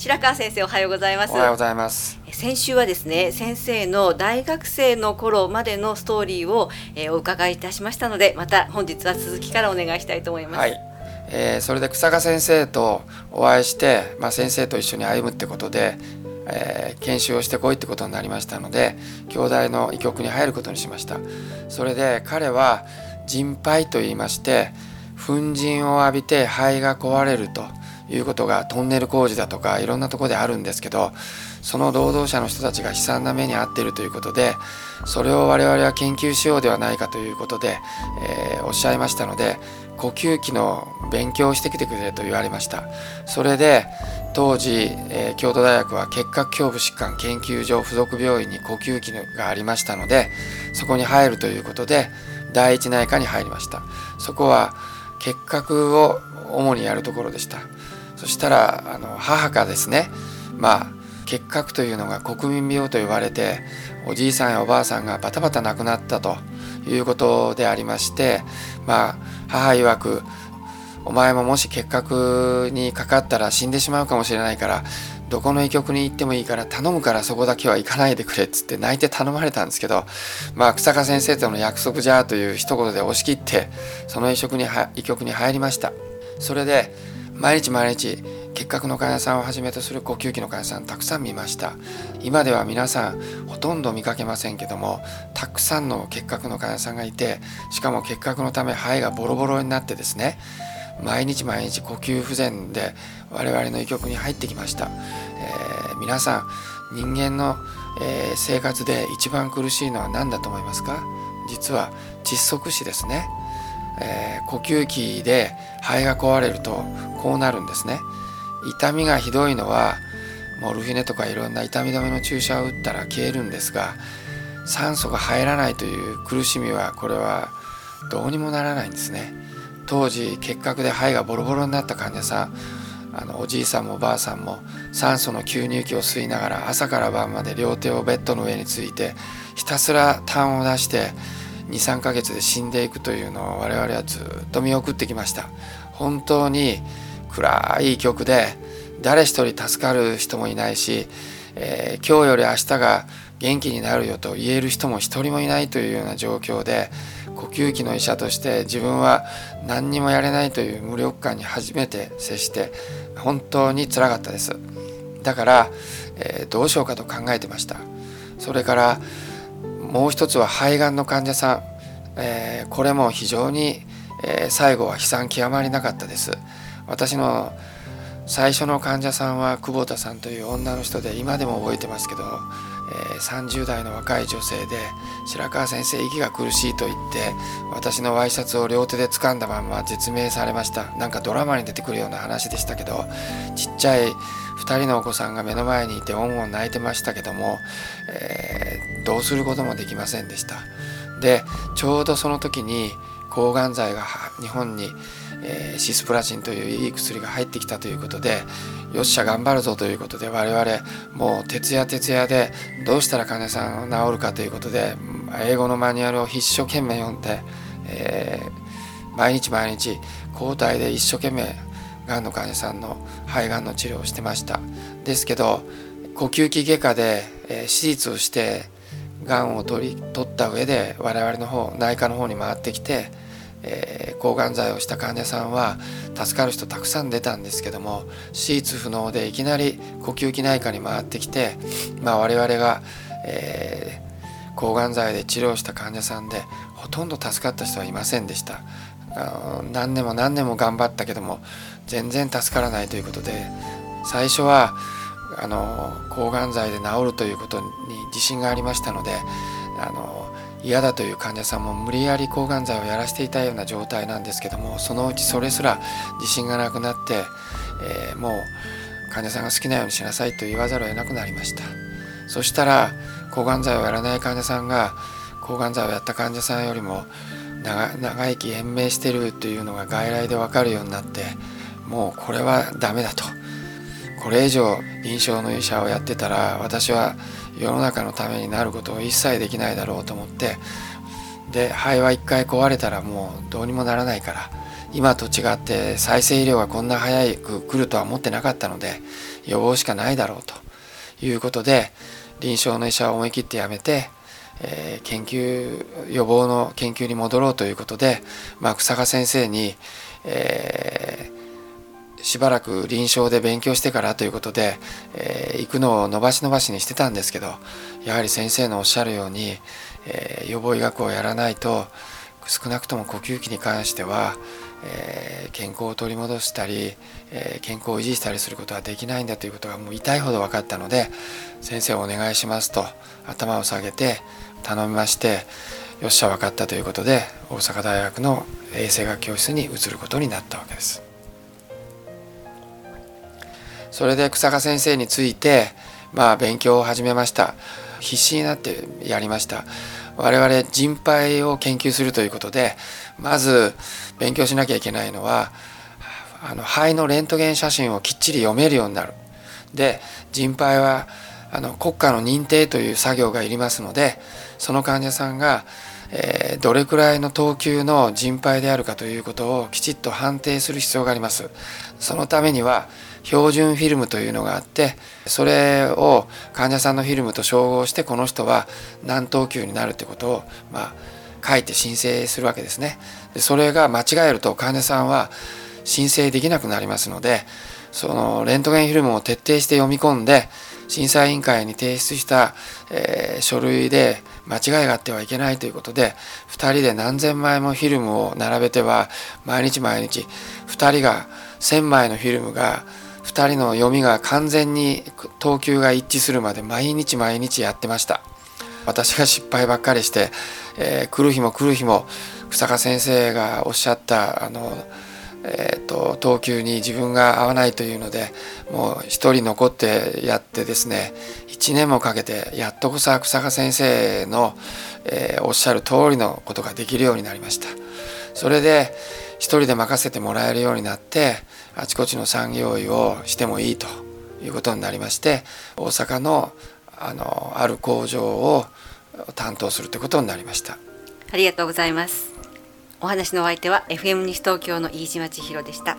白川先生おはようございます。おはようございます。先週はですね先生の大学生の頃までのストーリーを、えー、お伺いいたしましたのでまた本日は続きからお願いしたいと思います、はい。えー、それで草加先生とお会いして、まあ、先生と一緒に歩むってことで、えー、研修をしてこいってことになりましたので兄弟の医局に入ることにしました。それで彼は人肺と言いまして粉塵を浴びて肺が壊れるということがトンネル工事だとかいろんなとこであるんですけどその労働者の人たちが悲惨な目に遭っているということでそれを我々は研究しようではないかということで、えー、おっしゃいましたので呼吸器の勉強をしてきてくれと言われました。それで当時、えー、京都大学は結核胸部疾患研究所附属病院に呼吸器がありましたのでそこに入るということで第一内科に入りました。そこは結核を主にやるところでした。そしたらあの母がですねまあ結核というのが国民病と言われておじいさんやおばあさんがバタバタ亡くなったということでありましてまあ母曰くお前ももし結核にかかったら死んでしまうかもしれないからどこの医局に行ってもいいから頼むからそこだけは行かないでくれっつって泣いて頼まれたんですけどまあ草加先生との約束じゃという一言で押し切ってその医局に医局に入りました。それで毎日毎日結核の患者さんをはじめとする呼吸器の患者さんたくさん見ました。今では皆さんほとんど見かけませんけどもたくさんの結核の患者さんがいてしかも結核のため肺がボロボロになってですね毎日毎日呼吸不全で我々の医局に入ってきました、えー、皆さん人間の、えー、生活で一番苦しいのは何だと思いますか？実は窒息死ですね、えー、呼吸器で肺が壊れるとこうなるんですね。痛みがひどいのはモルフィネとかいろんな痛み止めの注射を打ったら消えるんですが酸素が入らないという苦しみはこれはどうにもならないんですね。当時結核で肺がボロボロになった患者さんあのおじいさんもおばあさんも酸素の吸入器を吸いながら朝から晩まで両手をベッドの上についてひたすら痰を出して23ヶ月で死んでいくというのを我々はずっと見送ってきました。本当に暗い曲で誰一人助かる人もいないし、えー、今日より明日が元気になるよと言える人も一人もいないというような状況で呼吸器の医者として自分は何にもやれないという無力感に初めて接して本当につらかったです。だから、えー、どうしようかと考えてました。それからもう一つは肺がんの患者さん、えー、これも非常に、えー、最後は悲惨極まりなかったです。私の最初の患者さんは久保田さんという女の人で今でも覚えてますけどえ30代の若い女性で白川先生息が苦しいと言って私のワイシャツを両手で掴んだまま絶命されました。なんかドラマに出てくるような話でしたけどちっちゃい2人のお子さんが目の前にいてオンオン泣いてましたけども、えー、どうすることもできませんでした。でちょうどその時に抗がん剤が日本に、えー、シスプラチンといういい薬が入ってきたということでよっしゃ頑張るぞということで我々もう徹夜徹夜でどうしたら患者さん治るかということで英語のマニュアルを一生懸命読んで、えー、毎日毎日交代で一生懸命がんの患者さんの肺がんの治療をしてました。ですけど呼吸器外科で、えー、手術をしてがんを取り取った上で我々の方内科の方に回ってきてえー、抗がん剤をした患者さんは助かる人たくさん出たんですけども手術不能でいきなり呼吸器内科に回ってきて、まあ、我々が、えー、抗がん剤で治療した患者さんでほとんど助かった人はいませんでした。あの何年も何年も頑張ったけども全然助からないということで最初はあの抗がん剤で治るということに自信がありましたのであの嫌だという患者さんも無理やり抗がん剤をやらせていたような状態なんですけどもそのうちそれすら自信がなくなって、えー、もう患者さんが好きなようにしなさいと言わざるを得なくなりました。そしたら抗がん剤をやらない患者さんが抗がん剤をやった患者さんよりも長生き延命してるというのが外来で分かるようになってもうこれはダメだと。これ以上臨床の医者をやってたら私は世の中のためになることを一切できないだろうと思ってで肺は一回壊れたらもうどうにもならないから今と違って再生医療がこんな早く来るとは思ってなかったので予防しかないだろうということで臨床の医者を思い切って辞めて、えー、研究予防の研究に戻ろうということで、まあ、草賀先生に、えー、しばらく臨床で勉強してからということで、えー、行くのを伸ばし伸ばしにしてたんですけどやはり先生のおっしゃるように、え予防医学をやらないと少なくとも呼吸器に関してはえー、健康を取り戻したり、え、健康を維持したりすることはできないんだということがもう痛いほど分かったので先生お願いしますと頭を下げて頼みましてよっしゃ分かったということで大阪大学の衛生学教室に移ることになったわけです。それで草加先生についてまあ勉強を始めました必死になってやりました我々人肺を研究するということでまず勉強しなきゃいけないのはあの肺のレントゲン写真をきっちり読めるようになる。で人肺はあの国家の認定という作業がいりますのでその患者さんが、えー、どれくらいの等級の人肺であるかということをきちっと判定する必要があります。そのためには標準フィルムというのがあってそれを患者さんのフィルムと照合してこの人は何等級になるということをまあ書いて申請するわけですね。でそれが間違えると患者さんは申請できなくなりますのでそのレントゲンフィルムを徹底して読み込んで審査委員会に提出した、えー、書類で間違いがあってはいけないということで2人で何千枚もフィルムを並べては毎日毎日2人が1,000枚のフィルムが2人の読みが完全に等級が一致するまで毎日毎日やってました私が失敗ばっかりして、えー、来る日も来る日も草加先生がおっしゃったあの、えーと、等級に自分が合わないというのでもう一人残ってやってですね1年もかけてやっとこさ草加先生の、えー、おっしゃる通りのことができるようになりました。それで一人で任せてもらえるようになってあちこちの産業医をしてもいいということになりまして大阪のあのある工場を担当するということになりました。ありがとうございます。お話のお相手は FM 西東京の飯島千尋でした。